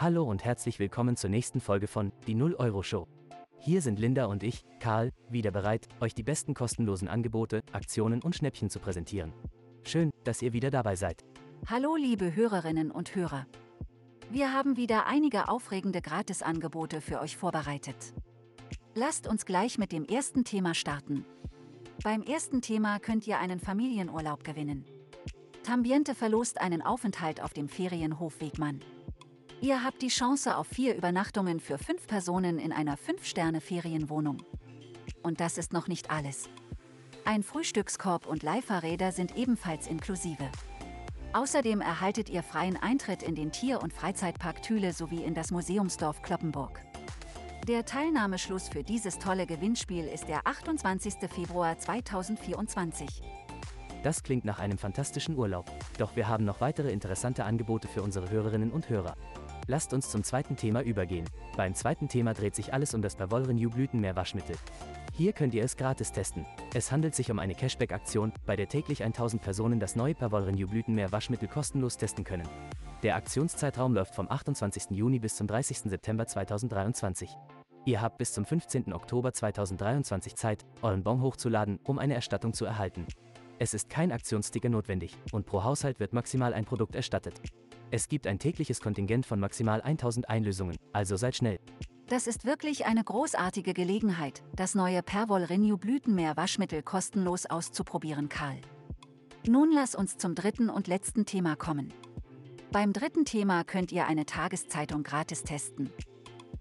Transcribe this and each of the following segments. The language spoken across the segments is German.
Hallo und herzlich willkommen zur nächsten Folge von Die 0 Euro Show. Hier sind Linda und ich, Karl, wieder bereit, euch die besten kostenlosen Angebote, Aktionen und Schnäppchen zu präsentieren. Schön, dass ihr wieder dabei seid. Hallo liebe Hörerinnen und Hörer. Wir haben wieder einige aufregende Gratisangebote für euch vorbereitet. Lasst uns gleich mit dem ersten Thema starten. Beim ersten Thema könnt ihr einen Familienurlaub gewinnen. Tambiente verlost einen Aufenthalt auf dem Ferienhof Wegmann. Ihr habt die Chance auf vier Übernachtungen für fünf Personen in einer 5-Sterne-Ferienwohnung. Und das ist noch nicht alles. Ein Frühstückskorb und Leihfahrräder sind ebenfalls inklusive. Außerdem erhaltet ihr freien Eintritt in den Tier- und Freizeitpark Thüle sowie in das Museumsdorf Kloppenburg. Der Teilnahmeschluss für dieses tolle Gewinnspiel ist der 28. Februar 2024. Das klingt nach einem fantastischen Urlaub. Doch wir haben noch weitere interessante Angebote für unsere Hörerinnen und Hörer. Lasst uns zum zweiten Thema übergehen. Beim zweiten Thema dreht sich alles um das Perwoll Renew Blütenmeer Waschmittel. Hier könnt ihr es gratis testen. Es handelt sich um eine Cashback-Aktion, bei der täglich 1000 Personen das neue Perwoll Renew Blütenmeer Waschmittel kostenlos testen können. Der Aktionszeitraum läuft vom 28. Juni bis zum 30. September 2023. Ihr habt bis zum 15. Oktober 2023 Zeit, euren Bon hochzuladen, um eine Erstattung zu erhalten. Es ist kein Aktionssticker notwendig und pro Haushalt wird maximal ein Produkt erstattet. Es gibt ein tägliches Kontingent von maximal 1000 Einlösungen, also seid schnell. Das ist wirklich eine großartige Gelegenheit, das neue Perwoll Renew Blütenmeer Waschmittel kostenlos auszuprobieren, Karl. Nun lass uns zum dritten und letzten Thema kommen. Beim dritten Thema könnt ihr eine Tageszeitung gratis testen.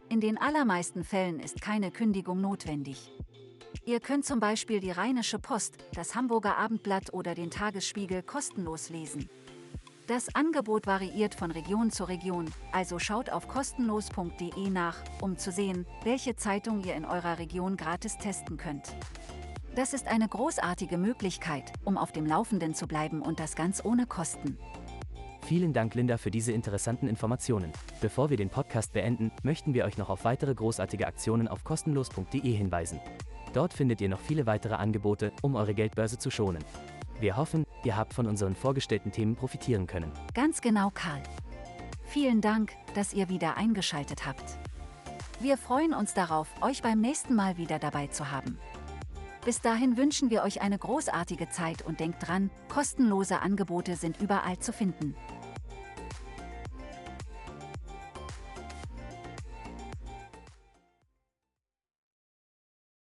In den allermeisten Fällen ist keine Kündigung notwendig. Ihr könnt zum Beispiel die Rheinische Post, das Hamburger Abendblatt oder den Tagesspiegel kostenlos lesen. Das Angebot variiert von Region zu Region, also schaut auf kostenlos.de nach, um zu sehen, welche Zeitung ihr in eurer Region gratis testen könnt. Das ist eine großartige Möglichkeit, um auf dem Laufenden zu bleiben und das ganz ohne Kosten. Vielen Dank, Linda, für diese interessanten Informationen. Bevor wir den Podcast beenden, möchten wir euch noch auf weitere großartige Aktionen auf kostenlos.de hinweisen. Dort findet ihr noch viele weitere Angebote, um eure Geldbörse zu schonen. Wir hoffen, ihr habt von unseren vorgestellten Themen profitieren können. Ganz genau, Karl. Vielen Dank, dass ihr wieder eingeschaltet habt. Wir freuen uns darauf, euch beim nächsten Mal wieder dabei zu haben. Bis dahin wünschen wir euch eine großartige Zeit und denkt dran, kostenlose Angebote sind überall zu finden.